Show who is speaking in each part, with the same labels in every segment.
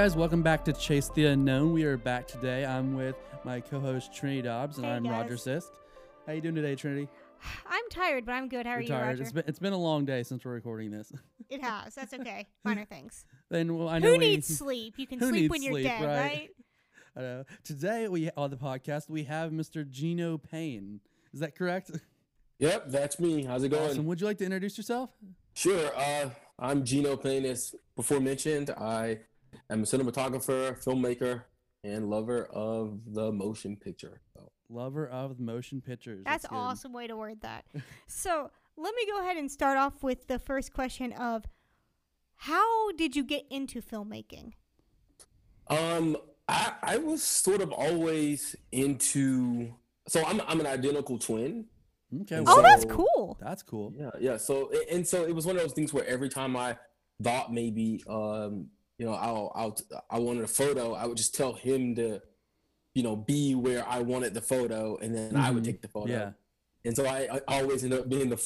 Speaker 1: guys, welcome back to Chase the Unknown. We are back today. I'm with my co-host Trinity Dobbs, and
Speaker 2: Hey,
Speaker 1: I'm Roger
Speaker 2: guys.
Speaker 1: Sist. How you doing today, Trinity?
Speaker 2: I'm tired, but I'm good. How are
Speaker 1: You're
Speaker 2: you,
Speaker 1: tired.
Speaker 2: Roger?
Speaker 1: It's been it's been a long day since we're recording this.
Speaker 2: It has. That's okay. Minor things.
Speaker 1: then well, I know
Speaker 2: Who
Speaker 1: we,
Speaker 2: needs sleep? You can sleep when you're
Speaker 1: sleep,
Speaker 2: dead,
Speaker 1: right?
Speaker 2: right?
Speaker 1: I know. Today we on the podcast we have Mr. Gino Payne. Is that correct?
Speaker 3: Yep, that's me. How's it going?
Speaker 1: Awesome. Would you like to introduce yourself?
Speaker 3: Sure. Uh, I'm Gino Payne. As before mentioned, I am a cinematographer, filmmaker, and lover of the motion picture. So,
Speaker 1: Lover of the motion pictures.
Speaker 2: That's
Speaker 1: good.
Speaker 2: awesome way to word that. so let me go ahead and start off with the first question of how did you get into filmmaking?
Speaker 3: um, I I was sort of always into. So I'm I'm an identical twin.
Speaker 1: Okay.
Speaker 3: And
Speaker 1: well,
Speaker 2: Oh, that's cool.
Speaker 1: that's cool.
Speaker 3: Yeah, yeah. So and so it was one of those things where every time I thought maybe um you know I'll I'll I wanted a photo, I would just tell him to you know be where I wanted the photo, and then I would
Speaker 1: Mhm.
Speaker 3: take the photo.
Speaker 1: Yeah.
Speaker 3: And so I, I always ended up being the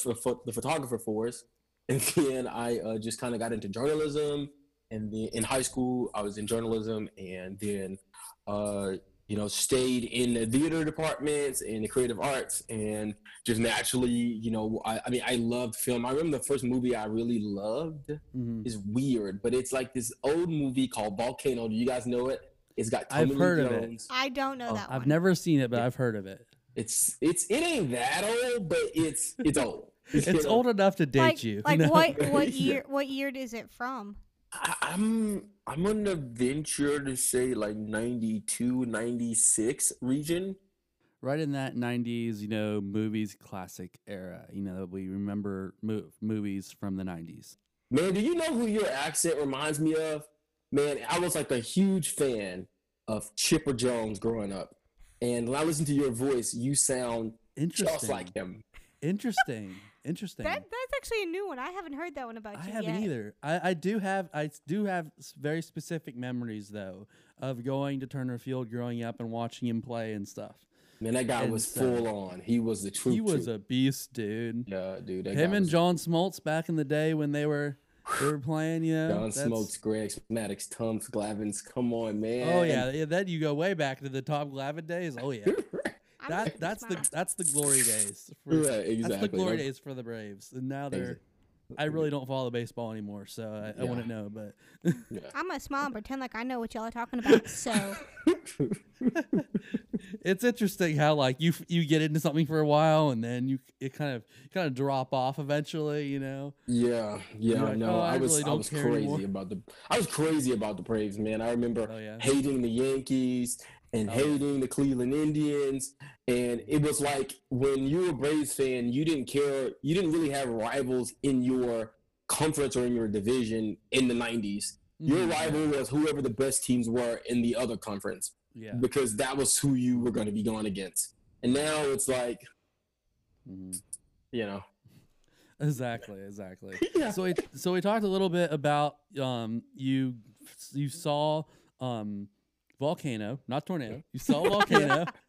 Speaker 3: the photographer for us. And then I uh, just kind of got into journalism. And then in high school, I was in journalism, and then uh, you know stayed in the theater departments and the creative arts, and just naturally, you know, I, I mean, I loved film. I remember the first movie I really loved
Speaker 1: hmm
Speaker 3: is weird, but it's like this old movie called Volcano. Do you guys know it? It's got
Speaker 1: I've
Speaker 3: Tommy Lee
Speaker 1: heard of it.
Speaker 2: I don't know
Speaker 3: Oh,
Speaker 2: that One.
Speaker 1: I've never seen it, but
Speaker 3: Yeah.
Speaker 1: I've heard of it.
Speaker 3: It's it's it ain't that old, but it's it's old. You
Speaker 1: It's old enough to date
Speaker 2: like,
Speaker 1: you.
Speaker 2: like
Speaker 1: you know?
Speaker 2: what what year what year is it from?
Speaker 3: I, I'm I'm gonna venture to say like 92, 96 region.
Speaker 1: right in that 90s you know movies classic era you know we remember mo- movies from the 90s
Speaker 3: Man, do you know who your accent reminds me of? Man, I was like a huge fan of Chipper Jones growing up. And when I listen to your voice, you sound
Speaker 1: interesting
Speaker 3: just like him.
Speaker 1: interesting interesting
Speaker 2: That that's actually a new one. I haven't heard that one about
Speaker 1: i
Speaker 2: you I
Speaker 1: haven't
Speaker 2: yet.
Speaker 1: either I, I do have I do have very specific memories though of going to turner field growing up and watching him play and stuff
Speaker 3: Man, that guy
Speaker 1: And
Speaker 3: was
Speaker 1: so-
Speaker 3: full on. He was the truth.
Speaker 1: he was
Speaker 3: truth.
Speaker 1: a beast dude
Speaker 3: yeah, dude. That
Speaker 1: him and john smoltz back in the day when they were they were playing you know
Speaker 3: John
Speaker 1: that's-
Speaker 3: Smoltz, Greg Maddux, Tums, Glavins. Come on, oh, man.
Speaker 1: oh yeah, yeah then you go way back to the tom glavine days oh yeah
Speaker 2: I'm
Speaker 1: that
Speaker 2: looking
Speaker 1: that's the
Speaker 2: smart.
Speaker 1: that's the glory days for,
Speaker 3: right, exactly.
Speaker 1: That's the glory days for the Braves, and now they're.
Speaker 3: Exactly.
Speaker 1: I really don't follow baseball anymore, so I, I
Speaker 3: Yeah.
Speaker 1: wouldn't know. But
Speaker 3: Yeah.
Speaker 2: I'm gonna smile and pretend like I know what y'all are talking about. So
Speaker 1: it's interesting how like you you get into something for a while, and then you it kind of kind of drop off eventually. You know,
Speaker 3: Yeah, yeah,
Speaker 1: like,
Speaker 3: no,
Speaker 1: "Oh,
Speaker 3: I
Speaker 1: I
Speaker 3: was,
Speaker 1: really
Speaker 3: I was crazy
Speaker 1: anymore."
Speaker 3: about the, I was crazy about the Braves, man. I remember
Speaker 1: Oh, yeah.
Speaker 3: hating the Yankees and
Speaker 1: Oh,
Speaker 3: hating the Cleveland Indians, and it was like when you were a Braves fan, you didn't care, you didn't really have rivals in your conference or in your division in the '90s. Your
Speaker 1: Mhm.
Speaker 3: rival was whoever the best teams were in the other conference
Speaker 1: yeah,
Speaker 3: because that was who you were going to be going against. And now it's like,
Speaker 1: Mhm.
Speaker 3: you know,
Speaker 1: exactly, exactly.
Speaker 3: yeah,
Speaker 1: So we so we talked a little bit about um you you saw um volcano, not tornado. You saw a volcano.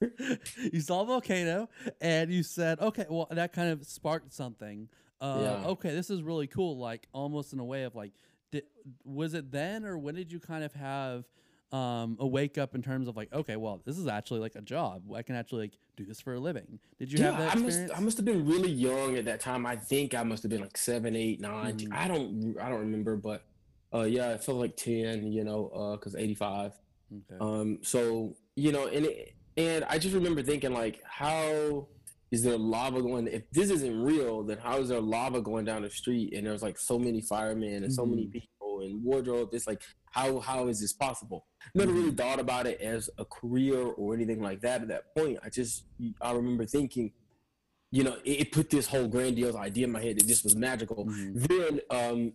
Speaker 1: you saw a volcano, and you said, okay, well that kind of sparked something. Uh,
Speaker 3: Yeah.
Speaker 1: Okay, this is really cool. Like almost in a way of like, did, was it then or when did you kind of have um, a wake up in terms of like, okay, well this is actually like a job. I can actually like do this for a living. Did you have that
Speaker 3: I must I must have been really young at that time. I think I must have been like seven, eight, nine.
Speaker 1: Mhm.
Speaker 3: I don't I don't remember, but uh yeah, it felt like ten, you know, uh cuz 85.
Speaker 1: Okay.
Speaker 3: Um so, you know, and it, and I just remember thinking like how is there lava going if this isn't real, then how is there lava going down the street and there's like so many firemen and so many
Speaker 1: Mhm.
Speaker 3: people and wardrobe it's like how how is this possible? Never
Speaker 1: Mm-hmm.
Speaker 3: really thought about it as a career or anything like that at that point. I just I remember thinking you know, it, it put this whole grandiose idea in my head that this was magical.
Speaker 1: Mhm.
Speaker 3: Then,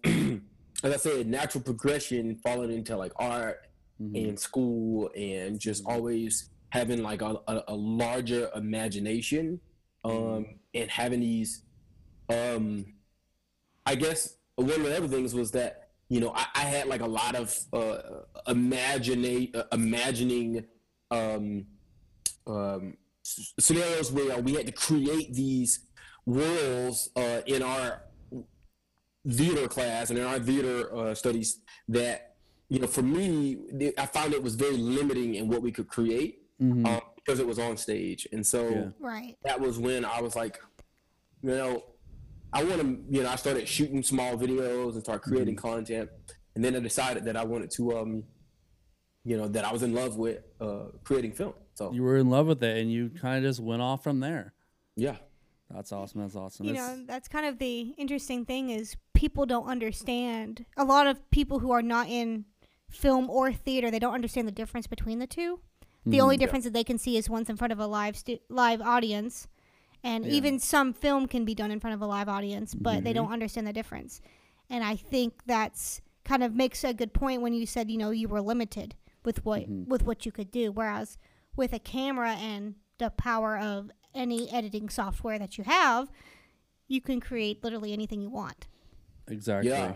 Speaker 3: um, as I said, natural progression, falling into like art
Speaker 1: Mhm.
Speaker 3: and school, and just
Speaker 1: Mhm.
Speaker 3: always having like a, a, a larger imagination, um, and having these, um, I guess one of the other things was that you know I, I had like a lot of uh, imagine uh, imagining um, um, s- scenarios where we had to create these worlds uh, in our theater class and in our theater uh, studies that you know, for me, I found it was very limiting in what we could create
Speaker 1: Mhm.
Speaker 3: um, because it was on stage, and so
Speaker 1: Yeah.
Speaker 2: Right.
Speaker 3: that was when I was like, you know, I want to, you know, I started shooting small videos and start creating
Speaker 1: Mm-hmm.
Speaker 3: content, and then I decided that I wanted to, um, you know, that I was in love with uh, creating film. So
Speaker 1: you were in love with it, and you kind of just went off from there.
Speaker 3: yeah,
Speaker 1: That's awesome. That's awesome.
Speaker 2: You
Speaker 1: That's-
Speaker 2: know, that's kind of the interesting thing is people don't understand. A lot of people who are not in film or theater, they don't understand the difference between the two. The mm-hmm. only difference that they can see is once in front of a live stu- live audience, and
Speaker 1: Yeah.
Speaker 2: even some film can be done in front of a live audience, but they mm-hmm. don't understand the difference. And I think that's kind of makes a good point when you said you know you were limited with what mm-hmm. with what you could do, whereas with a camera and the power of any editing software that you have, you can create literally anything you want.
Speaker 1: exactly.
Speaker 3: yeah,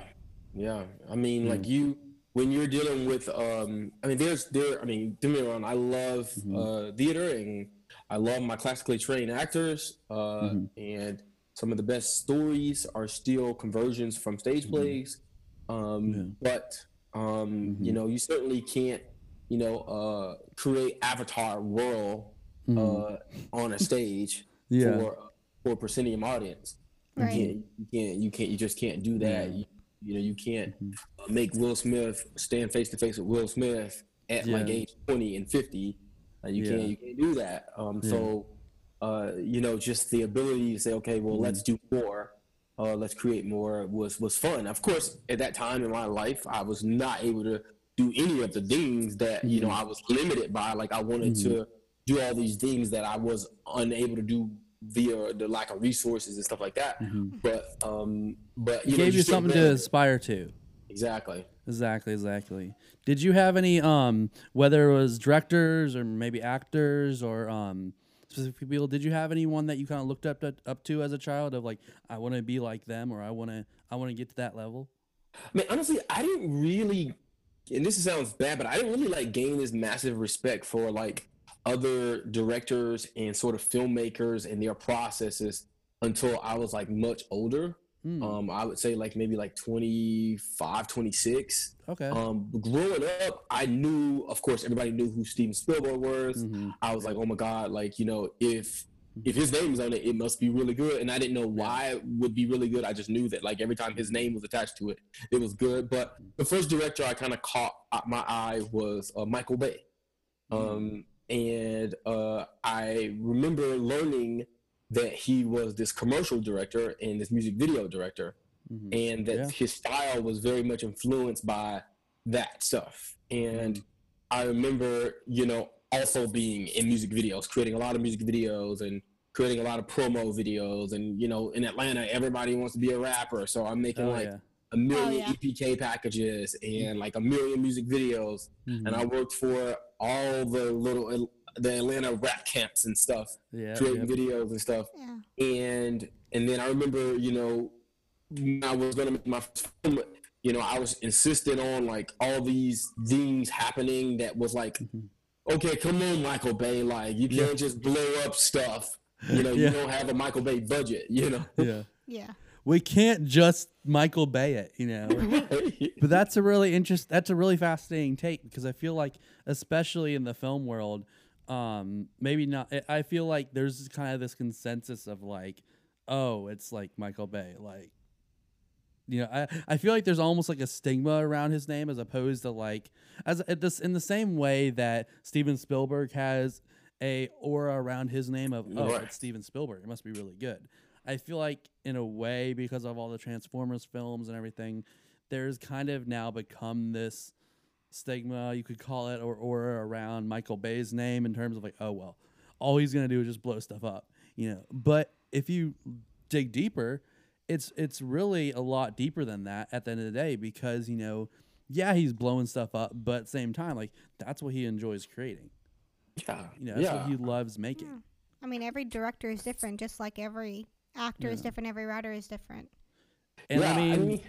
Speaker 3: yeah. I mean, hmm. like you, when you're dealing with, um, I mean, there's there. I mean, don't me wrong. I love uh, theater and I love my classically trained actors, uh, and some of the best stories are still conversions from stage plays. Um, But um, you know, you certainly can't, you know, uh, create avatar world uh, on a stage
Speaker 1: Yeah.
Speaker 3: for for a proscenium audience.
Speaker 2: Right.
Speaker 3: You can't, you can't, you can't, you just can't do that. You, you know, you can't uh, make Will Smith stand face to face with Will Smith at like age twenty and fifty. Uh, you
Speaker 1: Yeah.
Speaker 3: can't, you can't do that. Um, so, uh, you know, just the ability to say, okay, well, let's do more. Uh, let's create more was was fun. Of course, at that time in my life, I was not able to do any of the things that you know I was limited by. Like I wanted to do all these things that I was unable to do via the lack of resources and stuff like that. But um, but you
Speaker 1: It
Speaker 3: know,
Speaker 1: gave you
Speaker 3: still
Speaker 1: something to aspire to.
Speaker 3: exactly.
Speaker 1: Exactly, exactly. Did you have any um whether it was directors or maybe actors or um specific people, did you have anyone that you kind of looked up to, up to as a child of like I want to be like them or I want to I want to get to that level?
Speaker 3: I mean, honestly, I didn't really, and this sounds bad, but I didn't really like gain this massive respect for like other directors and sort of filmmakers and their processes until I was like much older.
Speaker 1: Hmm.
Speaker 3: Um, I would say like maybe like 25, 26.
Speaker 1: Okay.
Speaker 3: Um, growing up, I knew, of course, everybody knew who Steven Spielberg was.
Speaker 1: Mhm.
Speaker 3: I was like, oh my god, like you know, if if his name is on it, it must be really good. And I didn't know why it would be really good. I just knew that like every time his name was attached to it, it was good. But the first director I kind of caught uh, my eye was uh, Michael Bay, um, and uh, I remember learning that he was this commercial director and this music video director,
Speaker 1: Mhm.
Speaker 3: and that
Speaker 1: Yeah.
Speaker 3: his style was very much influenced by that stuff. And I remember, you know, also being in music videos, creating a lot of music videos and creating a lot of promo videos. And, you know, in Atlanta, everybody wants to be a rapper. So I'm making
Speaker 1: Oh
Speaker 3: like
Speaker 1: yeah.
Speaker 3: A million
Speaker 2: yeah.
Speaker 3: EPK packages and like a million music videos.
Speaker 1: Mhm.
Speaker 3: And I worked for all the little, the Atlanta rap camps and stuff,
Speaker 1: Yeah.
Speaker 3: creating
Speaker 1: yeah.
Speaker 3: videos and stuff
Speaker 2: Yeah.
Speaker 3: and and then I remember, you know, when I was gonna make my film, you know, I was insisting on like all these things happening that was like, okay, come on, Michael Bay, like you can't just blow up stuff. You know,
Speaker 1: Yeah.
Speaker 3: you don't have a Michael Bay budget, you know.
Speaker 1: Yeah.
Speaker 2: Yeah.
Speaker 1: We can't just Michael Bay it, you know. but that's a really interest that's a really fascinating take because i feel like especially in the film world um maybe not I- feel like there's kind of this consensus of like oh it's like michael bay like you know i i feel like there's almost like a stigma around his name as opposed to like as this in the same way that steven spielberg has a aura around his name of oh
Speaker 3: Right.
Speaker 1: it's steven spielberg it must be really good i feel like in a way because of all the transformers films and everything there's kind of now become this stigma you could call it or aura around Michael Bay's name in terms of like oh well all he's gonna do is just blow stuff up you know but if you dig deeper it's it's really a lot deeper than that at the end of the day because you know yeah he's blowing stuff up but at the same time like that's what he enjoys creating
Speaker 3: yeah,
Speaker 1: you know that's
Speaker 3: yeah.
Speaker 1: what he loves making
Speaker 2: Hmm. I mean, every director is different, just like every actor is different, every writer is different.
Speaker 1: and
Speaker 3: yeah,
Speaker 1: I mean,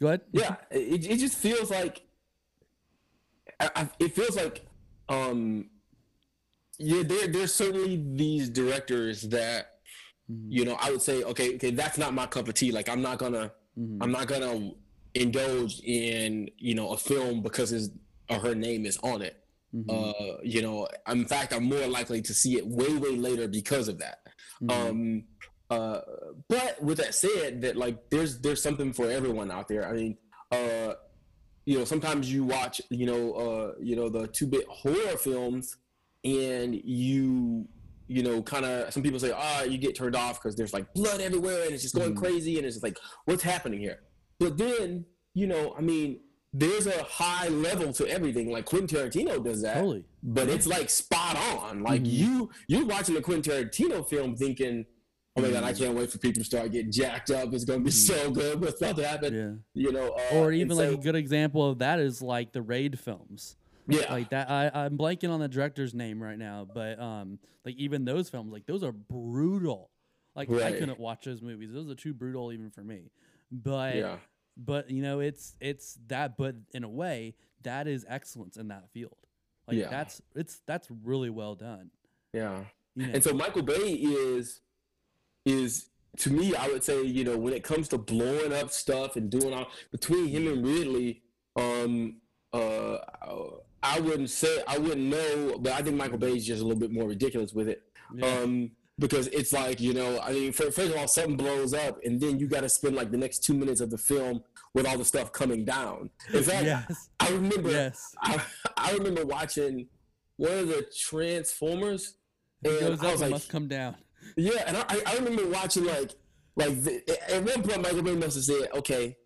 Speaker 1: go ahead
Speaker 3: yeah, it, it just feels like I, I, it feels like um yeah there there's certainly these directors that
Speaker 1: Mhm.
Speaker 3: you know i would say okay okay that's not my cup of tea like i'm not gonna
Speaker 1: Mhm.
Speaker 3: i'm not gonna indulge in you know a film because his or her name is on it.
Speaker 1: Mhm.
Speaker 3: Uh, you know, in fact, I'm more likely to see it way way later because of that.
Speaker 1: Mhm.
Speaker 3: Um, uh, but with that said, that like there's there's something for everyone out there. I mean, uh, you know, sometimes you watch, you know, uh, you know, the two bit horror films, and you, you know, kind of some people say, ah, you get turned off because there's like blood everywhere and it's just going
Speaker 1: Mhm.
Speaker 3: crazy, and it's just like, what's happening here? But then, you know, I mean, there's a high level to everything. Like Quentin Tarantino does that
Speaker 1: totally.
Speaker 3: but it's like spot on. Like
Speaker 1: Mhm.
Speaker 3: you, you're watching a Quentin Tarantino film, thinking, "Oh my god, I can't wait for people to start getting jacked up. It's gonna be so good. What's about to happen?"
Speaker 1: Yeah.
Speaker 3: You know, uh,
Speaker 1: Or even
Speaker 3: so-
Speaker 1: like a good example of that is like the raid films.
Speaker 3: yeah,
Speaker 1: like that I, i'm blanking on the director's name right now but um like even those films like those are brutal like i couldn't watch those movies those are too brutal even for me but
Speaker 3: yeah,
Speaker 1: but you know it's it's that but in a way that is excellence in that field like
Speaker 3: Yeah.
Speaker 1: that's it's that's really well done
Speaker 3: yeah.
Speaker 1: you know
Speaker 3: And so Michael Bay is is to me, I would say, you know, when it comes to blowing up stuff and doing all between him and Ridley, um, uh, I wouldn't say I wouldn't know, but I think Michael Bay is just a little bit more ridiculous with it.
Speaker 1: yeah.
Speaker 3: um because it's like you know i mean first of all something blows up and then you got to spend like the next two minutes of the film with all the stuff coming down in fact
Speaker 1: yes
Speaker 3: i remember
Speaker 1: yes
Speaker 3: I, I remember watching one of the transformers
Speaker 1: it
Speaker 3: and i was like
Speaker 1: must come down
Speaker 3: yeah and i, I remember watching like like the, at one point michael bay must have said okay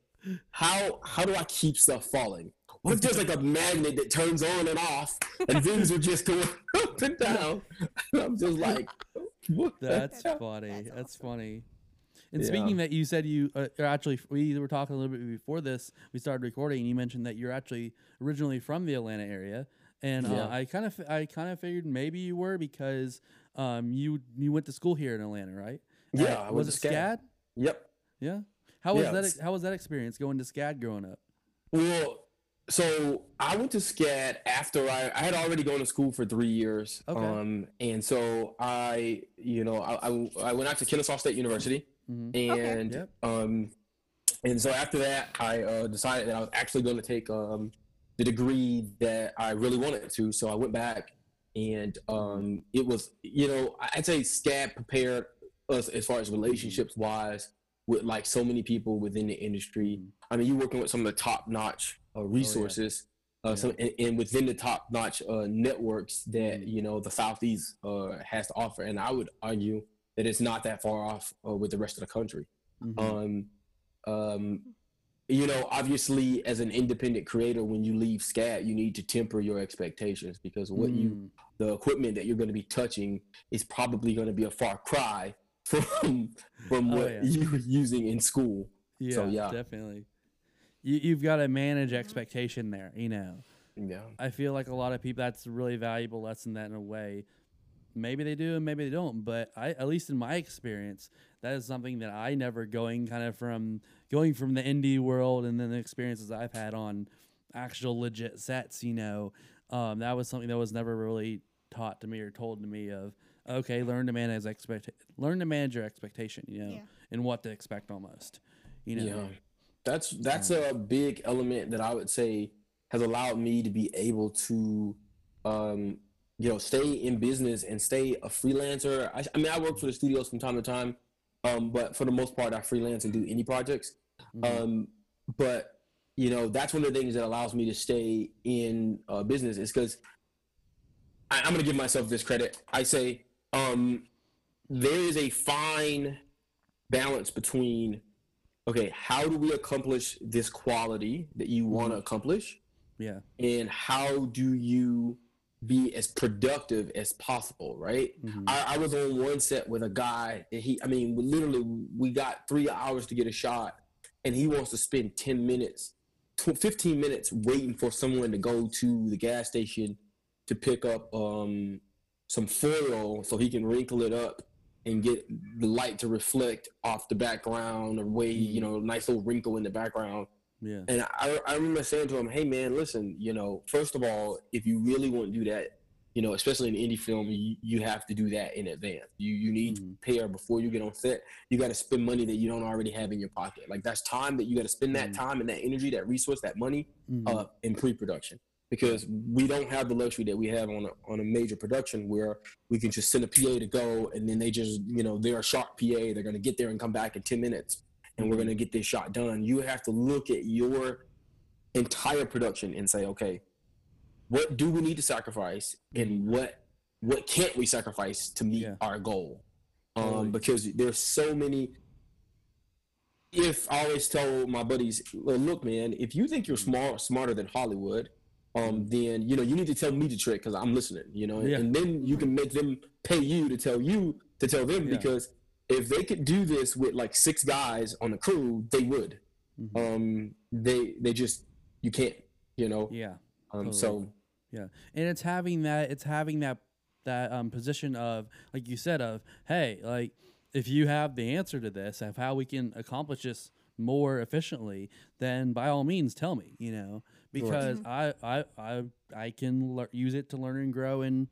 Speaker 3: how how do i keep stuff falling what if there's like a magnet that turns on and off and things are just going up and down i'm just like what
Speaker 1: That's
Speaker 3: hell?
Speaker 1: funny. That's,
Speaker 2: That's
Speaker 1: funny. And
Speaker 3: Yeah.
Speaker 1: speaking that, you said you uh, actually we were talking a little bit before this. We started recording, and you mentioned that you're actually originally from the Atlanta area, and
Speaker 3: Yeah.
Speaker 1: uh, I kind of I kind of figured maybe you were because um you you went to school here in Atlanta, right?
Speaker 3: Yeah,
Speaker 1: Uh,
Speaker 3: I went
Speaker 1: was
Speaker 3: to
Speaker 1: it SCAD?
Speaker 3: Yep.
Speaker 1: Yeah. How was
Speaker 3: Yeah,
Speaker 1: that? How was that experience going to SCAD growing up?
Speaker 3: Well, so I went to SCAD after I, I had already gone to school for three years.
Speaker 1: Okay.
Speaker 3: Um, and so I, you know, I, I, I went out to Kennesaw State University,
Speaker 1: Mhm.
Speaker 3: and
Speaker 1: Yep.
Speaker 3: um, and so after that, I uh, decided that I was actually going to take um the degree that I really wanted to. So I went back, and um, it was, you know, I'd say SCAD prepared us as far as relationships wise with like so many people within the industry. I mean, you're working with some of the top notch uh, resources, uh, some and, and within the top notch uh, networks that
Speaker 1: Mhm.
Speaker 3: you know the Southeast uh, has to offer. And I would argue that it's not that far off uh, with the rest of the country.
Speaker 1: Mhm.
Speaker 3: Um, um, you know, obviously, as an independent creator, when you leave SCAD, you need to temper your expectations because what you
Speaker 1: Mm.
Speaker 3: the equipment that you're going to be touching is probably going to be a far cry from from
Speaker 1: Oh,
Speaker 3: what
Speaker 1: yeah.
Speaker 3: you were using in school.
Speaker 1: yeah,
Speaker 3: so, yeah.
Speaker 1: definitely. You you've got to manage expectation there. You know.
Speaker 3: Yeah.
Speaker 1: I feel like a lot of people that's a really valuable lesson that in a way maybe they do and maybe they don't but I at least in my experience that is something that I never going kind of from going from the indie world and then the experiences I've had on actual legit sets you know um, that was something that was never really taught to me or told to me of okay learn to manage expect learn to manage your expectation you know
Speaker 2: Yeah.
Speaker 1: and what to expect almost you know
Speaker 3: Yeah. That's that's a big element that I would say has allowed me to be able to um you know stay in business and stay a freelancer. I, I mean I work for the studios from time to time. Um but for the most part I freelance and do indie projects.
Speaker 1: Mhm.
Speaker 3: Um but you know that's one of the things that allows me to stay in uh, business is because I'm going to give myself this credit. I say um there is a fine balance between okay, how do we accomplish this quality that you want to accomplish?
Speaker 1: yeah
Speaker 3: And how do you be as productive as possible, right?
Speaker 1: Mhm.
Speaker 3: I, I was on one set with a guy, and he, I mean, we literally, we got three hours to get a shot, and he wants to spend 10 minutes, tw- 15 minutes waiting for someone to go to the gas station to pick up um, some foil so he can wrinkle it up and get the light to reflect off the background or way, you know, nice little wrinkle in the background.
Speaker 1: Yeah
Speaker 3: And I, I remember saying to him, "Hey man, listen, you know, first of all, if you really want to do that, you know, especially in indie film, you, you have to do that in advance. You you need
Speaker 1: Mhm.
Speaker 3: to prepare before you get on set. You got to spend money that you don't already have in your pocket. Like that's time that you got to spend that
Speaker 1: Mhm.
Speaker 3: time and that energy, that resource, that money
Speaker 1: Mhm.
Speaker 3: uh, in pre-production because we don't have the luxury that we have on a, on a major production where we can just send a PA to go and then they just you know they're a sharp PA they're going to get there and come back in 10 minutes and we're going to get this shot done you have to look at your entire production and say okay what do we need to sacrifice and what what can't we sacrifice to meet
Speaker 1: Yeah.
Speaker 3: our goal um, because there's so many if I always tell my buddies, well, look, man, if you think you're smart, smarter than Hollywood, um, then you know you need to tell me the trick because I'm listening. You know,
Speaker 1: Yeah.
Speaker 3: and then you can make them pay you to tell you to tell them
Speaker 1: Yeah.
Speaker 3: because if they could do this with like six guys on the crew, they would.
Speaker 1: Mhm.
Speaker 3: Um, they they just you can't. You know.
Speaker 1: yeah.
Speaker 3: Um,
Speaker 1: totally.
Speaker 3: so
Speaker 1: Yeah, and it's having that it's having that that um position of like you said of hey like if you have the answer to this of how we can accomplish this more efficiently then by all means tell me you know because I I I I can lear- use it to learn and grow and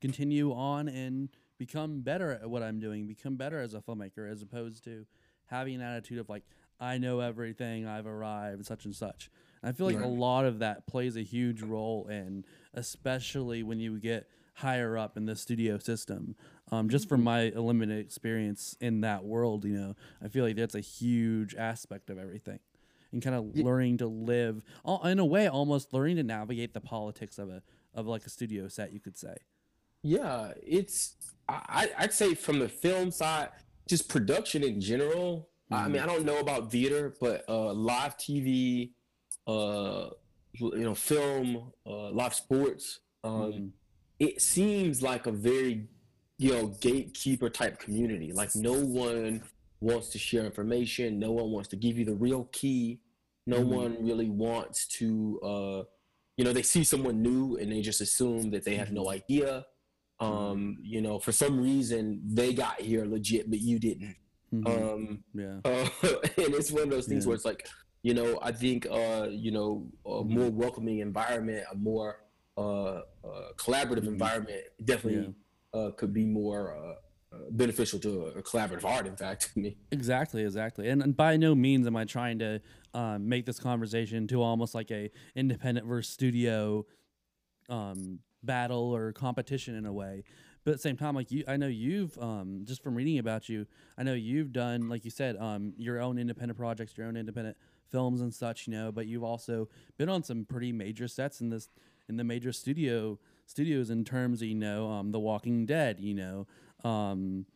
Speaker 1: continue on and become better at what I'm doing become better as a filmmaker as opposed to having an attitude of like I know everything I've arrived such and such I feel like a lot of that plays a huge role in, especially when you get higher up in the studio system. Um, just from my limited experience in that world, you know, I feel like that's a huge aspect of everything, and kind of
Speaker 3: Ye-
Speaker 1: learning to live, in a way, almost learning to navigate the politics of a of like a studio set, you could say.
Speaker 3: Yeah, it's I I'd say from the film side, just production in general. I mean, I don't know about theater, but uh, live TV, uh, you know, film, uh, live sports. Um,
Speaker 1: Mhm.
Speaker 3: It seems like a very, you know, gatekeeper type community. Like no one wants to share information. No one wants to give you the real key. No
Speaker 1: Mhm.
Speaker 3: one really wants to. Uh, you know, they see someone new and they just assume that they have no idea um you know for some reason they got here legit but you didn't
Speaker 1: Mhm.
Speaker 3: um
Speaker 1: yeah.
Speaker 3: uh, and it's one of those things
Speaker 1: Yeah.
Speaker 3: where it's like you know i think uh you know a
Speaker 1: Mhm.
Speaker 3: more welcoming environment a more uh, uh collaborative
Speaker 1: Mhm.
Speaker 3: environment definitely uh could be more uh uh, beneficial to a collaborative art in fact to me
Speaker 1: Exactly, exactly. And, and by no means am I trying to um, make this conversation to almost like a independent versus studio um, battle or competition in a way. But at the same time, like you, I know you've um, just from reading about you, I know you've done, like you said, um, your own independent projects, your own independent films and such. You know, but you've also been on some pretty major sets in this in the major studio studios in terms of you know um, The Walking Dead. You know. Um,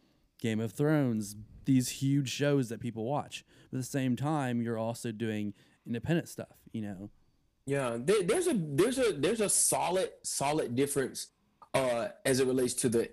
Speaker 1: Game of Thrones, these huge shows that people watch. But at the same time, you're also doing independent stuff, you know.
Speaker 3: Yeah, there, there's a there's a there's a solid solid difference uh, as it relates to the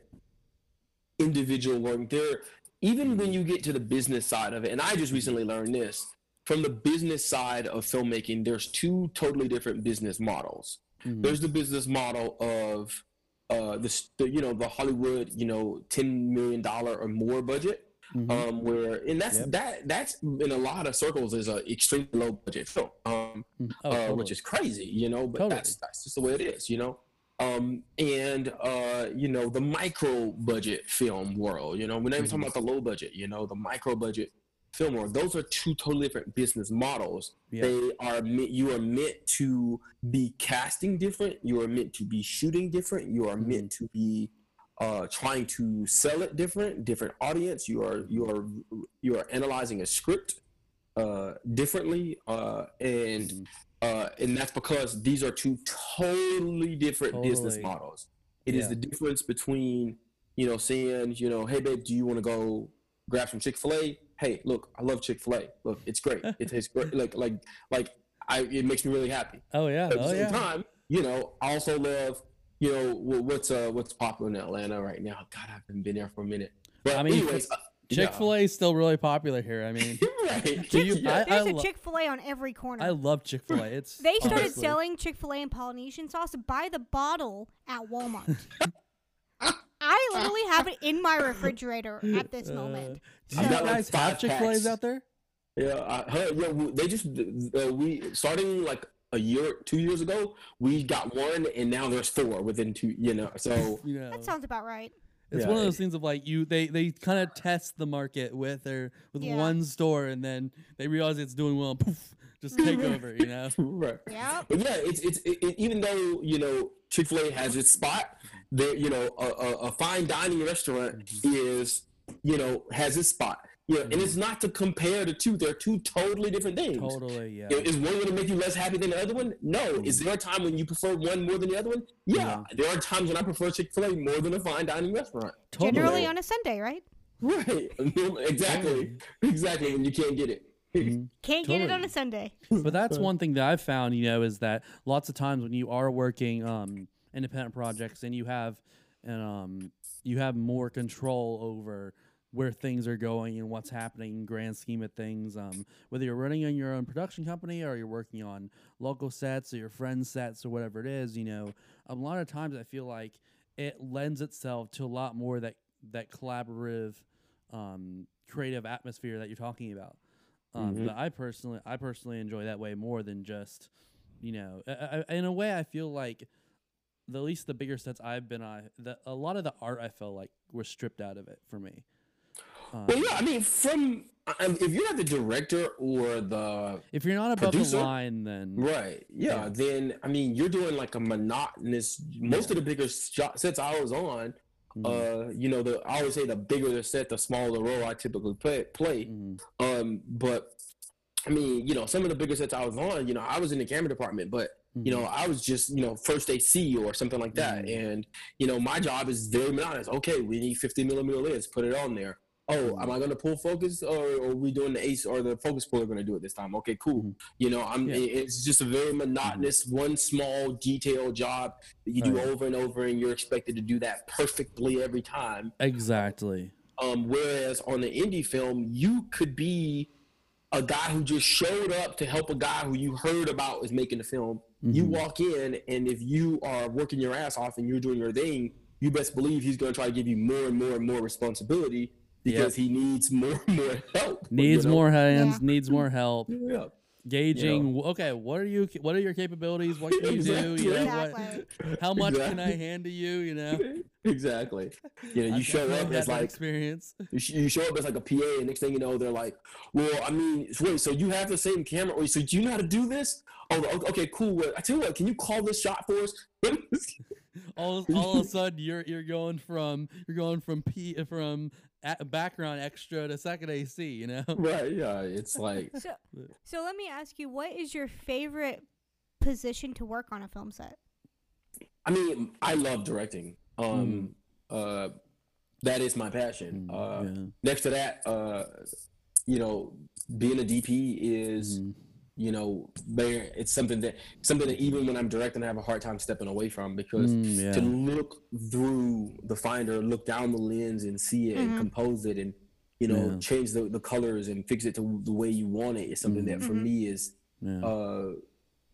Speaker 3: individual work. There, even when you get to the business side of it, and I just recently learned this from the business side of filmmaking. There's two totally different business models.
Speaker 1: Mhm.
Speaker 3: There's the business model of uh, the, the you know the Hollywood you know ten million dollar or more budget
Speaker 1: Mhm.
Speaker 3: um, where and that's
Speaker 1: Yep.
Speaker 3: that that's in a lot of circles is a extremely low budget film, um,
Speaker 1: Mhm. Oh,
Speaker 3: uh,
Speaker 1: totally.
Speaker 3: which is crazy, you know. But
Speaker 1: Totally.
Speaker 3: that's that's just the way it is, you know. Um, and uh, you know the micro budget film world, you know, we're not even talking
Speaker 1: Mhm.
Speaker 3: about the low budget, you know, the micro budget film world. Those are two totally different business models.
Speaker 1: Yeah.
Speaker 3: They are meant, you are meant to be casting different. You are meant to be shooting different. You are meant to be uh, trying to sell it different, different audience. You are you are you are analyzing a script uh, differently, uh, and
Speaker 1: Mhm.
Speaker 3: uh, and that's because these are two totally different business models. It is
Speaker 1: Yeah.
Speaker 3: the difference between you know saying you know, hey babe, do you want to go grab some Chick Fil A? Hey, look, I love Chick Fil A. Look, it's great. it tastes great. Like like like I, it makes me really happy.
Speaker 1: Oh yeah.
Speaker 3: At the
Speaker 1: Oh
Speaker 3: same
Speaker 1: yeah.
Speaker 3: time, you know, I also love, you know, what's uh what's popular in Atlanta right now. God, I haven't been there for a minute. But
Speaker 1: I mean,
Speaker 3: anyways, uh,
Speaker 1: Chick Fil A is still really popular here. I mean,
Speaker 3: yeah. right.
Speaker 1: Do you-
Speaker 3: Yeah.
Speaker 1: I-
Speaker 2: There's a
Speaker 1: lo-
Speaker 2: Chick Fil A on every corner.
Speaker 1: I love Chick Fil A. It's
Speaker 2: they started
Speaker 1: honestly-
Speaker 2: selling Chick Fil A and Polynesian sauce by the bottle at Walmart. I literally have it in my refrigerator at this
Speaker 1: Uh,
Speaker 2: moment.
Speaker 1: Do you
Speaker 3: got, like,
Speaker 1: guys have
Speaker 3: five
Speaker 1: Chick Fil A's out there?
Speaker 3: Yeah, I heard, yeah, they just uh, we starting like a year, two years ago, we got one, and now there's four within two. You know, so
Speaker 1: You know,
Speaker 2: That sounds about right.
Speaker 1: it's
Speaker 3: Yeah,
Speaker 1: one of
Speaker 3: it-
Speaker 1: those things of like you they they kind of test the market with their with
Speaker 2: Yeah.
Speaker 1: one store and then they realize it's doing well. Poof, just take over. You know.
Speaker 3: right.
Speaker 2: Yep.
Speaker 3: But yeah, it's it's it, it- even though you know Chick Fil A has its spot, there you know a, a, a fine dining restaurant mm-hmm. is you know has its spot. Yeah, and it's not to compare the two; they're two totally different things.
Speaker 1: Totally. Yeah.
Speaker 3: You know, Is one going to make you less happy than the other one? No. Is there a time when you prefer one more than the other one? Yeah. There are times when I prefer Chick Fil A more than a fine dining restaurant.
Speaker 1: Totally.
Speaker 2: Generally on a Sunday, right?
Speaker 3: Right. exactly. Exactly. When you can't get it.
Speaker 2: Can't get it on a Sunday.
Speaker 1: but that's one thing that I've found, you know, is that lots of times when you are working um, independent projects and you have and um, you have more control over where things are going and what's happening in grand scheme of things. Um, whether you're running on your own production company or you're working on local sets or your friends' sets or whatever it is, you know, a lot of times I feel like it lends itself to a lot more that that collaborative, um, creative atmosphere that you're talking about. Um,
Speaker 3: Mhm.
Speaker 1: But I personally, I personally enjoy that way more than just, you know, I, I, in a way, I feel like the at least the bigger sets I've been on, the, a lot of the art I felt like were stripped out of it for me. Um,
Speaker 3: Well, yeah. I mean, from if you're not the director or the
Speaker 1: if you're not above
Speaker 3: Producer?
Speaker 1: the line, then
Speaker 3: right, yeah,
Speaker 1: Yeah.
Speaker 3: then I mean, you're doing like a monotonous. Most of the bigger sets I was on,
Speaker 1: mm,
Speaker 3: uh, you know, the I always say the bigger the set, the smaller the role I typically play. play.
Speaker 1: mm,
Speaker 3: Um, but I mean, you know, some of the bigger sets I was on, you know, I was in the camera department, but you know, I was just, you know, first AC or something like that.
Speaker 1: Mhm.
Speaker 3: And, you know, my job is very monotonous. Okay, we need 50 millimeter lens, put it on there. Oh, am I going to pull focus or, or are we doing the ace or the focus puller going to do it this time? Okay, cool.
Speaker 1: Mhm.
Speaker 3: You know, I'm,
Speaker 1: Yeah.
Speaker 3: it's just a very monotonous, one small detailed job that you do
Speaker 1: yeah.
Speaker 3: over and over and you're expected to do that perfectly every time.
Speaker 1: exactly.
Speaker 3: Um, whereas on the indie film, you could be a guy who just showed up to help a guy who you heard about is making the film. You
Speaker 1: Mhm.
Speaker 3: walk in, and if you are working your ass off and you're doing your thing, you best believe he's going to try to give you more and more and more responsibility because he needs more more help.
Speaker 1: Needs
Speaker 3: you know?
Speaker 1: more hands,
Speaker 2: Yeah.
Speaker 1: needs more help.
Speaker 3: Yeah.
Speaker 1: Gauging. w Okay, what are you? What are your capabilities? What can you do? You know,
Speaker 2: Exactly.
Speaker 1: what, how much can I
Speaker 3: Exactly.
Speaker 1: hand to you? You know,
Speaker 3: Exactly. You know, you
Speaker 1: I've
Speaker 3: show up as like
Speaker 1: experience.
Speaker 3: you show up as like a PA, and next thing you know, they're like, "Well, I mean, wait, so you have the same camera? Or so do you know how to do this? Oh, okay, cool. Well, I tell you what, can you call this shot for us?
Speaker 1: All, all of a sudden you're you're going from you're going from P from a background extra to second AC, you know.
Speaker 3: right? Yeah, it's like
Speaker 2: So, so let me ask you, what is your favorite position to work on a film set?
Speaker 3: I mean, I love directing. Um, uh, that is my passion.
Speaker 1: Mm,
Speaker 3: Uh,
Speaker 1: yeah.
Speaker 3: next to that, uh, you know, being a DP is,
Speaker 1: Mm.
Speaker 3: You know, there. It's something that something that even when I'm directing, I have a hard time stepping away from because
Speaker 1: Mm, yeah.
Speaker 3: to look through the finder, look down the lens and see it and
Speaker 2: Mhm.
Speaker 3: compose it and you know
Speaker 1: Yeah.
Speaker 3: change the, the colors and fix it to the way you want it is something that for
Speaker 2: Mhm.
Speaker 3: me is
Speaker 1: yeah.
Speaker 3: uh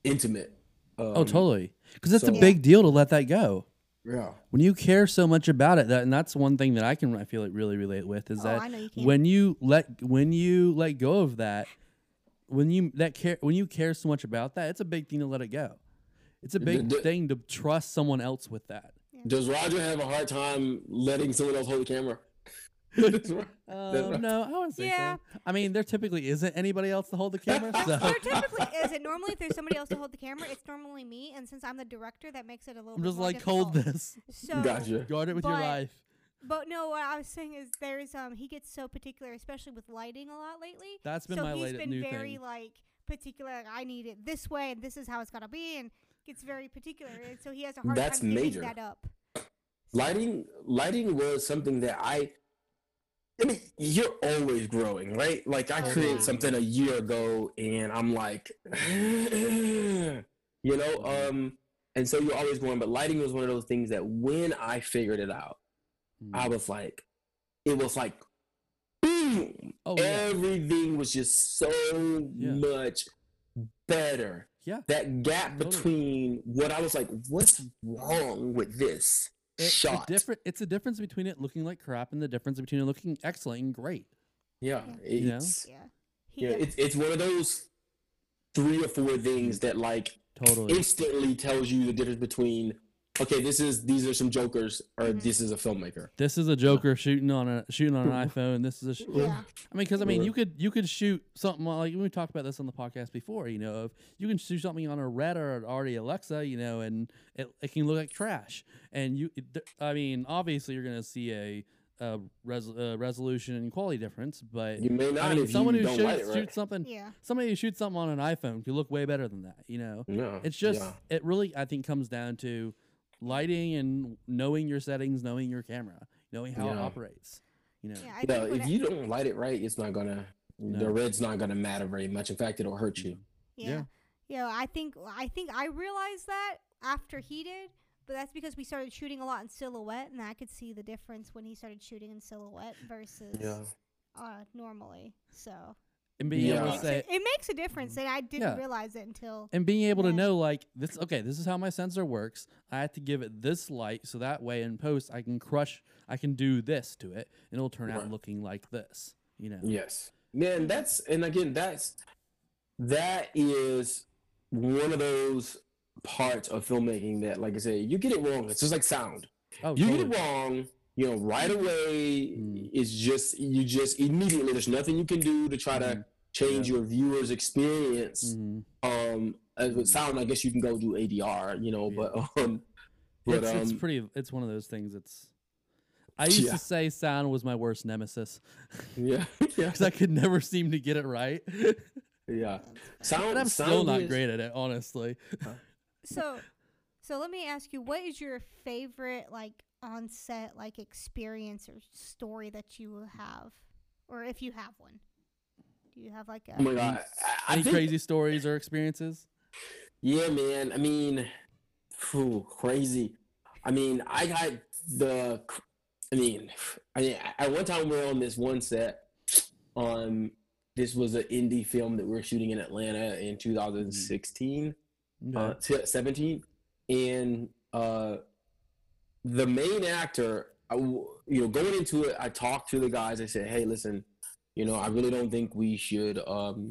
Speaker 3: intimate. Um,
Speaker 1: oh, totally. Because it's a big deal to let that go.
Speaker 3: Yeah.
Speaker 1: When you care so much about it, that and that's one thing that I can I feel like really relate with is
Speaker 2: Oh,
Speaker 1: that
Speaker 2: I know you can.
Speaker 1: when you let when you let go of that, when you that care when you care so much about that, it's a big thing to let it go. It's a big
Speaker 3: d-
Speaker 1: thing to trust someone else with that.
Speaker 3: Does Roger have a hard time letting someone else hold the camera?
Speaker 1: Um, no, I wouldn't say
Speaker 2: Yeah.
Speaker 1: so. I mean, there typically isn't anybody else to hold the camera, so
Speaker 2: There typically isn't. Normally, if there's somebody else to hold the camera, it's normally me. And since I'm the director, that makes it a little.
Speaker 1: I'm
Speaker 2: bit
Speaker 1: just
Speaker 2: more
Speaker 1: like hold this,
Speaker 2: So,
Speaker 3: Gotcha.
Speaker 1: guard it with your life.
Speaker 2: But no, what I was saying is there's um he gets so particular, especially with lighting a lot lately.
Speaker 1: That's been
Speaker 2: so
Speaker 1: my
Speaker 2: he's
Speaker 1: latest
Speaker 2: been
Speaker 1: new
Speaker 2: very
Speaker 1: thing.
Speaker 2: like particular. Like I need it this way, and this is how it's gotta be, and gets very particular. And so he has a hard
Speaker 3: That's
Speaker 2: time giving
Speaker 3: major.
Speaker 2: that up.
Speaker 3: Lighting lighting was something that I I mean, you're always growing, right? Like I
Speaker 2: Oh,
Speaker 3: created
Speaker 2: yeah.
Speaker 3: something a year ago and I'm like you know, um and so you're always growing, but lighting was one of those things that when I figured it out, I
Speaker 1: Mm.
Speaker 3: was like it was like boom.
Speaker 1: Oh yeah,
Speaker 3: Everything was just so
Speaker 1: Yeah.
Speaker 3: much better.
Speaker 1: yeah.
Speaker 3: That gap
Speaker 1: Totally.
Speaker 3: between what I was like, what's wrong with this
Speaker 1: It's
Speaker 3: shot?
Speaker 1: a different. It's a difference between it looking like crap and the difference between it looking excellent and great.
Speaker 3: yeah,
Speaker 1: You
Speaker 3: it's
Speaker 2: Yeah. He
Speaker 3: yeah, it's it's one of those three or four things that like
Speaker 1: Totally.
Speaker 3: instantly tells you the difference between okay, this is these are some jokers or this is a filmmaker.
Speaker 1: This is a Joker shooting on a shooting on an iPhone. This is a. Sh-
Speaker 2: Yeah.
Speaker 1: I mean, because I mean, you could you could shoot something like we talked about this on the podcast before. You know, if you can shoot something on a Red or an ARRI Alexa, you know, and it, it can look like trash. And you, it- th- I mean, obviously you're gonna see a, a res, uh, resolution and quality difference, but
Speaker 3: You may not
Speaker 1: I mean,
Speaker 3: if
Speaker 1: someone
Speaker 3: you
Speaker 1: who shoots,
Speaker 3: it right.
Speaker 1: shoots something,
Speaker 2: Yeah.
Speaker 1: somebody who shoots something on an iPhone could look way better than that. You know,
Speaker 3: No,
Speaker 1: it's just
Speaker 3: yeah.
Speaker 1: it really I think comes down to lighting and knowing your settings, knowing your camera, knowing how it operates. You know,
Speaker 2: Yeah. I
Speaker 3: Yeah,
Speaker 2: think what
Speaker 3: if
Speaker 2: I-
Speaker 3: you don't light it right, it's not gonna
Speaker 1: No.
Speaker 3: the red's not gonna matter very much. In fact, it'll hurt you.
Speaker 2: Yeah.
Speaker 1: Yeah.
Speaker 2: Yeah, I think I think I realized that after he did, but that's because we started shooting a lot in silhouette and I could see the difference when he started shooting in silhouette versus uh normally. So
Speaker 1: and being
Speaker 3: Yeah.
Speaker 1: able
Speaker 2: it
Speaker 1: to
Speaker 2: makes,
Speaker 1: say
Speaker 2: it, it makes a difference and I didn't
Speaker 1: Yeah.
Speaker 2: realize it until
Speaker 1: and being able to
Speaker 2: Yeah.
Speaker 1: know like this okay this is how my sensor works i have to give it this light so that way in post i can crush i can do this to it and it'll turn out
Speaker 3: Right.
Speaker 1: looking like this you know
Speaker 3: Yes, man. That's and again, that's that is one of those parts of filmmaking that, like I say, you get it wrong. It's just like sound.
Speaker 1: oh
Speaker 3: you
Speaker 1: totally.
Speaker 3: get it wrong, you know, right away.
Speaker 1: Mm.
Speaker 3: It's just you just immediately. There's nothing you can do to try to Change your viewers' experience.
Speaker 1: Mhm.
Speaker 3: Um, as with sound, I guess you can go do ADR, you know,
Speaker 1: Yeah.
Speaker 3: but um, but
Speaker 1: it's,
Speaker 3: um,
Speaker 1: it's pretty it's one of those things it's i used
Speaker 3: Yeah.
Speaker 1: to say sound was my worst nemesis
Speaker 3: yeah, yeah,
Speaker 1: because i could never seem to get it right
Speaker 3: yeah. Sound,
Speaker 1: and i'm still not
Speaker 3: is-
Speaker 1: great at it honestly
Speaker 2: so so let me ask you what is your favorite like on set like experience or story that you have or if you have one do you have like a
Speaker 3: Oh my god! I, I
Speaker 1: any
Speaker 3: think-
Speaker 1: crazy stories or experiences
Speaker 3: Yeah, man. I mean, phew, crazy. I mean, I got the. I mean, I mean, at one time we were on this one set. Um, this was an indie film that we were shooting in Atlanta in 2016,
Speaker 1: okay.
Speaker 3: uh, 17, and uh, the main actor, I w you know, going into it, I talked to the guys. I said, "Hey, listen, you know, I really don't think we should." Um,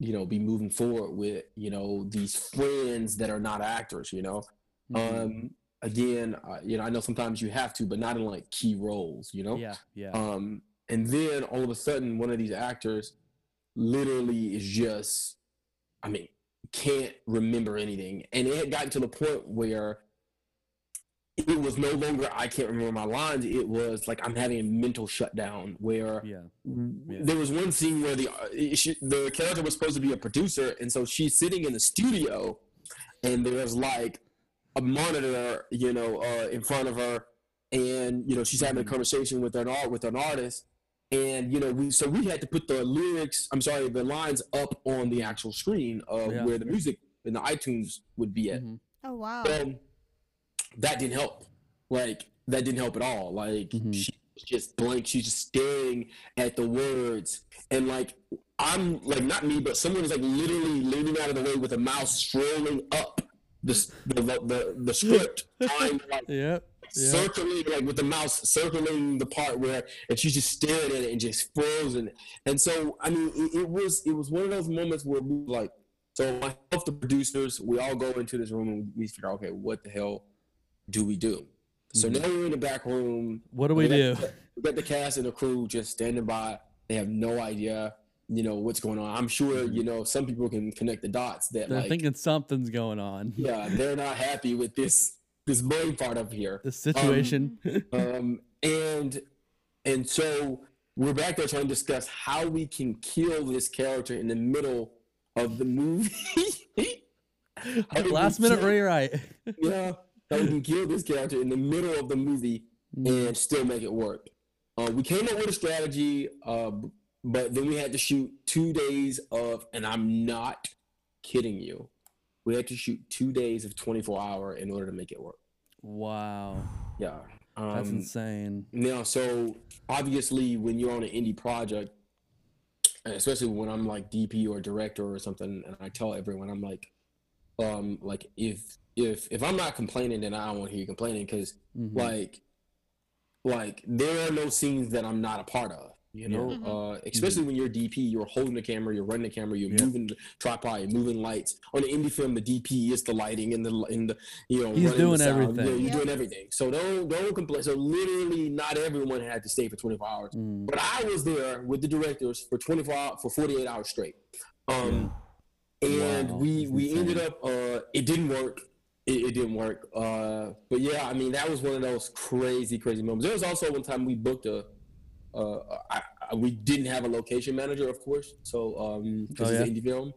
Speaker 3: you know, be moving forward with, you know, these friends that are not actors, you know.
Speaker 1: Mhm.
Speaker 3: Um, again, uh, you know, I know sometimes you have to, but not in like key roles, you know.
Speaker 1: yeah yeah
Speaker 3: Um, and then all of a sudden, one of these actors literally is just, I mean, can't remember anything, and it had gotten to the point where it was no longer I can't remember my lines. It was like I'm having a mental shutdown where
Speaker 1: yeah
Speaker 3: there was one scene where the uh, she, the character was supposed to be a producer, and so she's sitting in the studio, and there's like a monitor, you know, uh, in front of her, and you know she's having a conversation with an art with an artist, and you know we so we had to put the lyrics, I'm sorry, the lines up on the actual screen of
Speaker 1: Yeah.
Speaker 3: where the music in the iTunes would be at.
Speaker 1: Mhm.
Speaker 2: oh wow
Speaker 3: Um, that didn't help. Like that didn't help at all. Like
Speaker 1: Mhm.
Speaker 3: she was just blank. She's just staring at the words, and like I'm like not me, but someone is like literally leaning out of the way with a mouse strolling up the the the, the, script, trying like
Speaker 1: Yep. Yeah.
Speaker 3: circling like with the mouse circling the part where and she's just staring at it and just frozen and so i mean it, it was it was one of those moments where we like so myself the producers we all go into this room and we figure out okay what the hell do we do so mm-hmm. now we're in the back room
Speaker 1: What do we do?
Speaker 3: we got the cast and the crew just standing by they have no idea you know what's going on i'm sure mm-hmm. you know some people can connect the dots that
Speaker 1: They're
Speaker 3: like
Speaker 1: thinking something's going on.
Speaker 3: yeah they're not happy with this this brain part up here
Speaker 1: The situation.
Speaker 3: Um, um, and and so we're back there trying to discuss how we can kill this character in the middle of the movie.
Speaker 1: Last minute rewrite.
Speaker 3: Yeah, how we can kill this character in the middle of the movie and still make it work. Uh, we came up with a strategy, uh, but then we had to shoot two days of, and I'm not kidding you, we had to shoot two days of 24 hour in order to make it work.
Speaker 1: Wow.
Speaker 3: Yeah.
Speaker 1: That's
Speaker 3: Um,
Speaker 1: insane.
Speaker 3: Now, so obviously, when you're on an indie project, especially when I'm like DP or director or something, and I tell everyone, I'm like, um, like if if if I'm not complaining, then I don't want to hear you complaining because
Speaker 1: Mhm.
Speaker 3: like like there are no scenes that I'm not a part of. You know,
Speaker 2: Mhm.
Speaker 3: uh, especially when you're DP, you're holding the camera, you're running the camera, you're
Speaker 1: Yeah.
Speaker 3: moving the tripod, you're moving lights. On the indie film, the DP is the lighting and the and the you know
Speaker 1: He's doing
Speaker 3: sound.
Speaker 1: everything.
Speaker 3: Yeah, you're
Speaker 2: Yep.
Speaker 3: doing everything. So don't don't complain. So literally, not everyone had to stay for 24 hours,
Speaker 1: Mm.
Speaker 3: but I was there with the directors for 24 for 48 hours straight. Um, and
Speaker 1: Wow,
Speaker 3: we
Speaker 1: that's
Speaker 3: we ended up uh, it didn't work. It, it didn't work. Uh, but yeah, I mean that was one of those crazy crazy moments. There was also one time we booked a. Uh, I, I, we didn't have a location manager, of course. So um, because
Speaker 1: Oh,
Speaker 3: it's an indie film,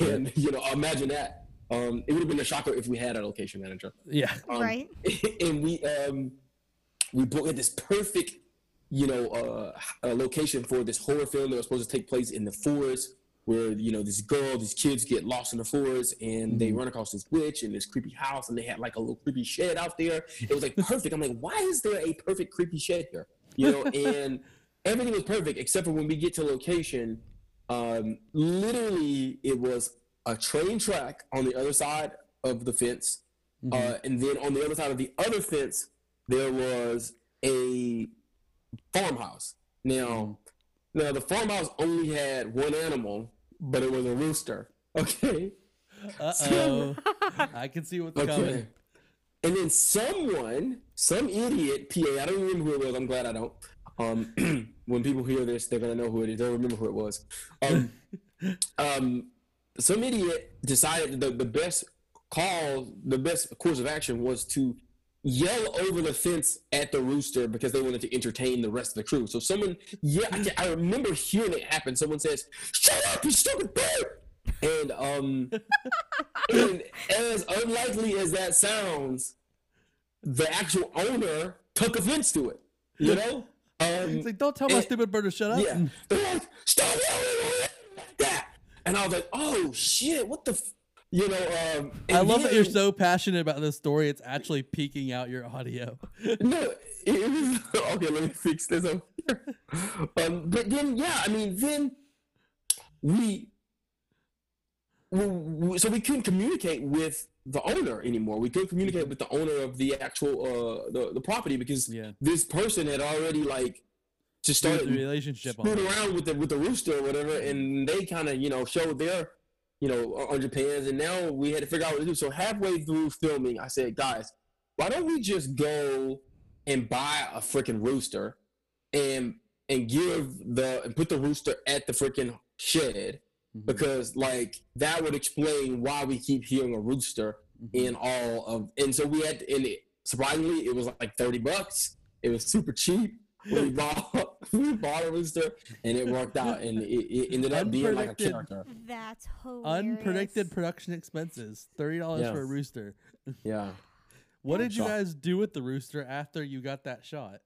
Speaker 3: and you know, imagine that. Um, it would have been a shocker if we had a location manager.
Speaker 1: Yeah.
Speaker 3: Um,
Speaker 2: right.
Speaker 3: and we um we booked this perfect you know uh, uh location for this horror film that was supposed to take place in the forest where you know this girl these kids get lost in the forest and they run across this witch and this creepy house and they had like a little creepy shed out there. It was like perfect. I'm like why is there a perfect creepy shed here? You know and everything was perfect except for when we get to location. Um literally it was a train track on the other side of the fence uh, and then on the other side of the other fence, there was a farmhouse. Now, now the farmhouse only had one animal, but it was a rooster. Okay.
Speaker 1: Uh oh. I can see what's coming.
Speaker 3: Okay. And then someone, some idiot PA, I don't remember who it was. I'm glad I don't. Um, when people hear this, they're gonna know who it is. They'll remember who it was. Um, um, some idiot decided the, the best call, the best course of action was to yell over the fence at the rooster because they wanted to entertain the rest of the crew. So someone, yeah, I, can- I remember hearing it happen. Someone says, "Shut up, you stupid bird!" And um, and as unlikely as that sounds, the actual owner took offense to it. You know? Um,
Speaker 1: like, don't tell my
Speaker 3: and-
Speaker 1: stupid bird to shut up.
Speaker 3: yeah. They're like, stop yelling like that. And I was like, oh shit, what the, f-? You know? Um,
Speaker 1: I love that you're so passionate about this story. It's actually peaking out your audio.
Speaker 3: No, it, was okay. Let me fix this here. Um, but then, yeah, I mean, then we, we, we, so we couldn't communicate with the owner anymore. We couldn't communicate with the owner of the actual uh the, the property because
Speaker 1: Yeah.
Speaker 3: this person had already like just
Speaker 1: Build
Speaker 3: started
Speaker 1: the relationship on
Speaker 3: screwed around with the with the rooster or whatever, and they kind of you know showed their you know on Japan's, and now we had to figure out what to do. So halfway through filming, I said, guys, why don't we just go and buy a freaking rooster and and give the and put the rooster at the freaking shed
Speaker 1: Mhm.
Speaker 3: because like that would explain why we keep hearing a rooster
Speaker 1: Mhm.
Speaker 3: in all of and so we had and it surprisingly it was like 30 bucks it was super cheap we bought we bought a rooster and it worked out and it, it ended up being like a character
Speaker 2: That's hilarious.
Speaker 1: Unpredicted production expenses. Thirty dollars for a rooster.
Speaker 3: yeah
Speaker 1: What did you guys do with the rooster after you got that shot?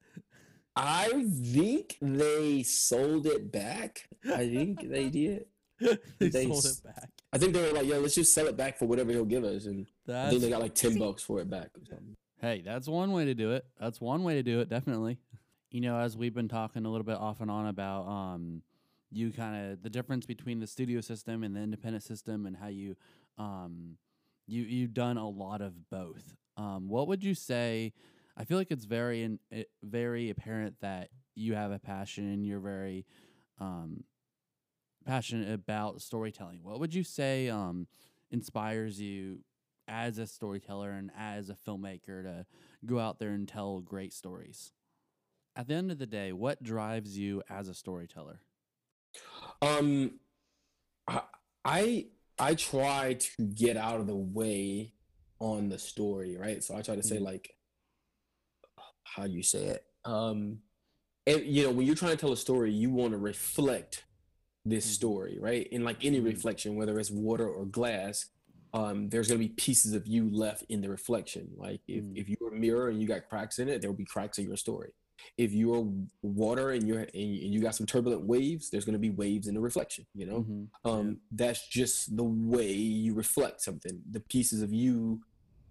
Speaker 3: i think they sold it back i think they did
Speaker 1: they,
Speaker 3: They
Speaker 1: sold
Speaker 3: s-
Speaker 1: it back.
Speaker 3: i think they were like yeah let's just sell it back for whatever he'll give us and i think they got like 10 bucks for it back or something
Speaker 1: Hey, that's one way to do it. That's one way to do it, definitely. You know, as we've been talking a little bit off and on about um you kind of the difference between the studio system and the independent system and how you um you you've done a lot of both. Um what would you say I feel like it's very in, it, very apparent that you have a passion and you're very um passionate about storytelling. What would you say um inspires you as a storyteller and as a filmmaker to go out there and tell great stories. At the end of the day, what drives you as a storyteller?
Speaker 3: Um, I I try to get out of the way on the story, right? So I try to say
Speaker 1: Mhm.
Speaker 3: like, how do you say it? Um, and, you know, when you're trying to tell a story, you want to reflect this
Speaker 1: Mhm.
Speaker 3: story, right? And like any
Speaker 1: Mhm.
Speaker 3: reflection, whether it's water or glass, um, there's gonna be pieces of you left in the reflection. Like if,
Speaker 1: Mm.
Speaker 3: if you're a mirror and you got cracks in it, there will be cracks in your story. If you're water and you're and you got some turbulent waves, there's gonna be waves in the reflection. You know,
Speaker 1: Mhm.
Speaker 3: um, that's just the way you reflect something. The pieces of you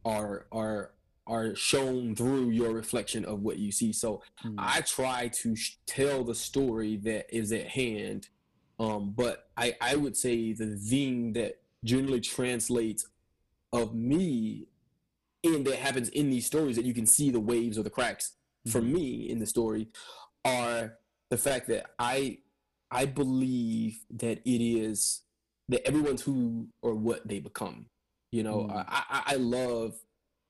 Speaker 3: are are are shown through your reflection of what you see. So
Speaker 1: Mhm.
Speaker 3: I try to sh- tell the story that is at hand, um, but I I would say the thing that generally translates of me and that happens in these stories that you can see the waves or the cracks for
Speaker 1: Mhm.
Speaker 3: me in the story are the fact that I I believe that it is that everyone's who or what they become. You know,
Speaker 1: Mm.
Speaker 3: I, I I love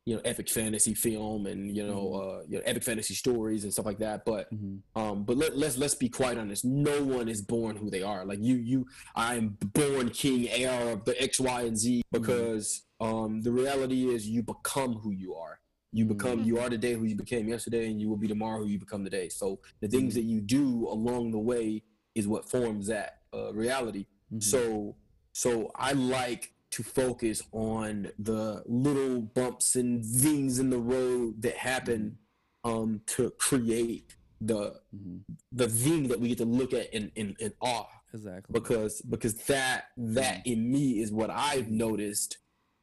Speaker 3: you know epic fantasy film and you know uh you know epic fantasy stories and stuff like that. But
Speaker 1: Mhm.
Speaker 3: um, but let, let's let's be quite honest. No one is born who they are. Like you, you, I'm born king, heir of the X, Y, and Z. Because um, the reality is, you become who you are. You become, you are today who you became yesterday, and you will be tomorrow who you become today. So the things that you do along the way is what forms that uh, reality.
Speaker 1: Mhm.
Speaker 3: So, so I like to focus on the little bumps and things in the road that happen um, to create the
Speaker 1: Mhm.
Speaker 3: the thing that we get to look at in, in, in awe
Speaker 1: Exactly.
Speaker 3: because because that that in me is what I've noticed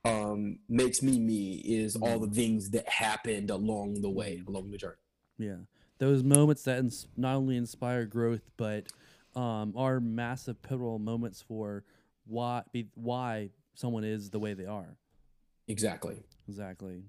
Speaker 3: um, makes me me is all the things that happened along the way along the journey.
Speaker 1: Yeah, those moments that ins- not only inspire growth, but um, are massive pivotal moments for why be, why someone is the way they are.
Speaker 3: Exactly.
Speaker 1: Exactly.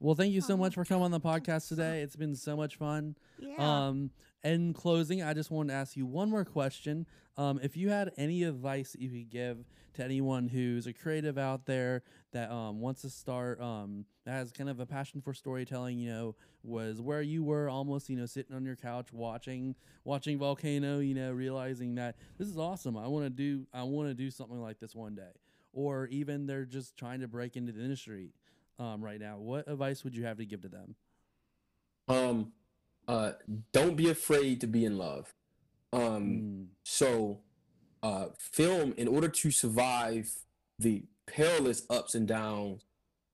Speaker 1: Well, thank you so much for coming on the podcast today. It's been so much fun.
Speaker 2: Yeah.
Speaker 1: Um, in closing, I just wanted to ask you one more question. Um, if you had any advice you could give to anyone who's a creative out there that um, wants to start, um, that has kind of a passion for storytelling, you know, was where you were almost, you know, sitting on your couch watching watching Volcano, you know, realizing that this is awesome. I want to do I want to do something like this one day. Or even they're just trying to break into the industry um, right now. What advice would you have to give to them?
Speaker 3: Um, uh, don't be afraid to be in love. Um,
Speaker 1: Mm,
Speaker 3: So, uh, film, in order to survive the perilous ups and downs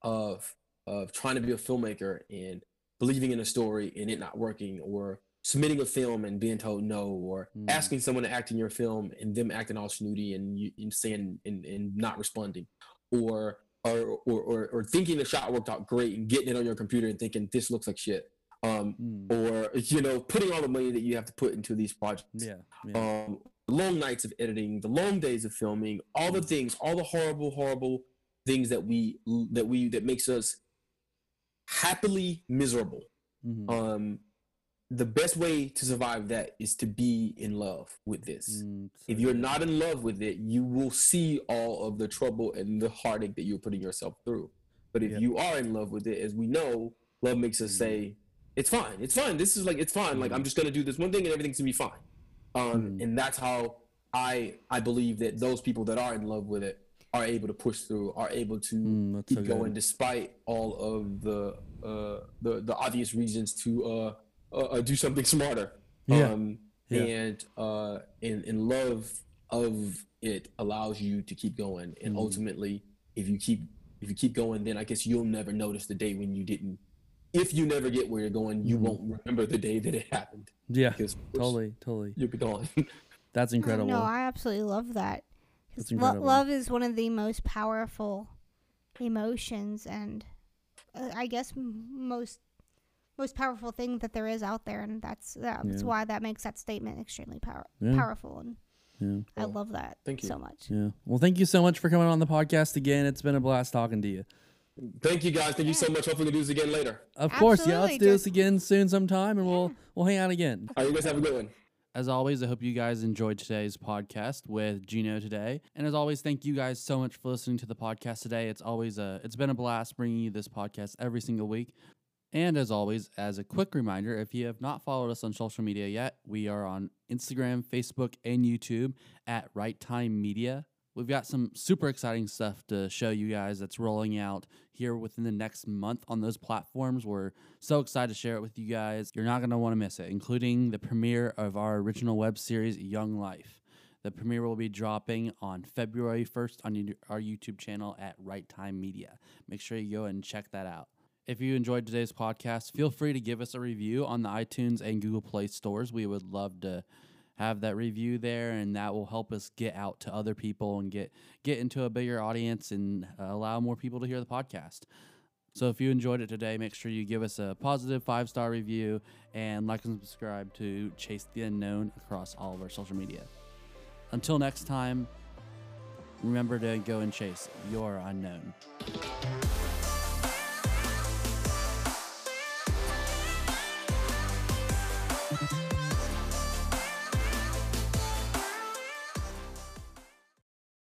Speaker 3: of of trying to be a filmmaker and believing in a story and it not working, or submitting a film and being told no, or
Speaker 1: Mm.
Speaker 3: asking someone to act in your film and them acting all snooty and you and saying and, and not responding, or or, or or or thinking the shot worked out great and getting it on your computer and thinking this looks like shit. Um,
Speaker 1: mm,
Speaker 3: or you know, putting all the money that you have to put into these projects
Speaker 1: yeah, yeah.
Speaker 3: um, long nights of editing, the long days of filming, all the things, all the horrible, horrible things that we that we that makes us happily miserable.
Speaker 1: mhm,
Speaker 3: Um, the best way to survive that is to be in love with this.
Speaker 1: mm, so
Speaker 3: If you're not in love with it, you will see all of the trouble and the heartache that you're putting yourself through. But if you are in love with it, as we know, love makes us say, "It's fine. It's fine. This is like it's fine. Like
Speaker 1: Mhm.
Speaker 3: I'm just gonna do this one thing and everything's gonna be fine." Um,
Speaker 1: Mhm.
Speaker 3: and that's how I I believe that those people that are in love with it are able to push through, are able to
Speaker 1: Mm,
Speaker 3: keep
Speaker 1: so
Speaker 3: going despite all of the uh, the the obvious reasons to uh, uh, uh, do something smarter.
Speaker 1: Yeah.
Speaker 3: Um,
Speaker 1: Yeah.
Speaker 3: And uh, and and love of it allows you to keep going. And
Speaker 1: Mhm.
Speaker 3: ultimately, if you keep if you keep going, then I guess you'll never notice the day when you didn't. If you never get where you're going, you
Speaker 1: Mhm.
Speaker 3: won't remember the day that it happened
Speaker 1: Yeah,
Speaker 3: because
Speaker 1: totally, totally.
Speaker 3: you'll be gone.
Speaker 1: That's incredible.
Speaker 2: No, I absolutely love that. 'Cause
Speaker 1: That's
Speaker 2: lo-
Speaker 1: incredible.
Speaker 2: love is one of the most powerful emotions, and uh, I guess m- most most powerful thing that there is out there, and that's that's
Speaker 1: Yeah.
Speaker 2: why that makes that statement extremely power-
Speaker 1: Yeah.
Speaker 2: powerful. And
Speaker 1: yeah,
Speaker 2: I
Speaker 3: Oh,
Speaker 2: love that
Speaker 3: thank you.
Speaker 2: so much.
Speaker 1: yeah. Well, thank you so much for coming on the podcast again. It's been a blast talking to you.
Speaker 3: Thank you guys. Thank you so much. Hopefully, we do this again later.
Speaker 1: Of course, yeah. Let's do this again soon, sometime, and we'll we'll hang out again.
Speaker 3: All right, you guys have a good one.
Speaker 1: As always, I hope you guys enjoyed today's podcast with Gino today. And as always, thank you guys so much for listening to the podcast today. It's always a it's been a blast bringing you this podcast every single week. And as always, as a quick reminder, if you have not followed us on social media yet, we are on Instagram, Facebook, and YouTube at Right Time Media. We've got some super exciting stuff to show you guys that's rolling out here within the next month on those platforms. We're so excited to share it with you guys. You're not going to want to miss it, including the premiere of our original web series, Young Life. The premiere will be dropping on February 1st on our YouTube channel at Right Time Media. Make sure you go and check that out. If you enjoyed today's podcast, feel free to give us a review on the iTunes and Google Play stores. We would love to have that review there and that will help us get out to other people and get get into a bigger audience and allow more people to hear the podcast. So if you enjoyed it today, make sure you give us a positive five star review and like and subscribe to Chase the Unknown across all of our social media. Until next time, remember to go and chase your unknown.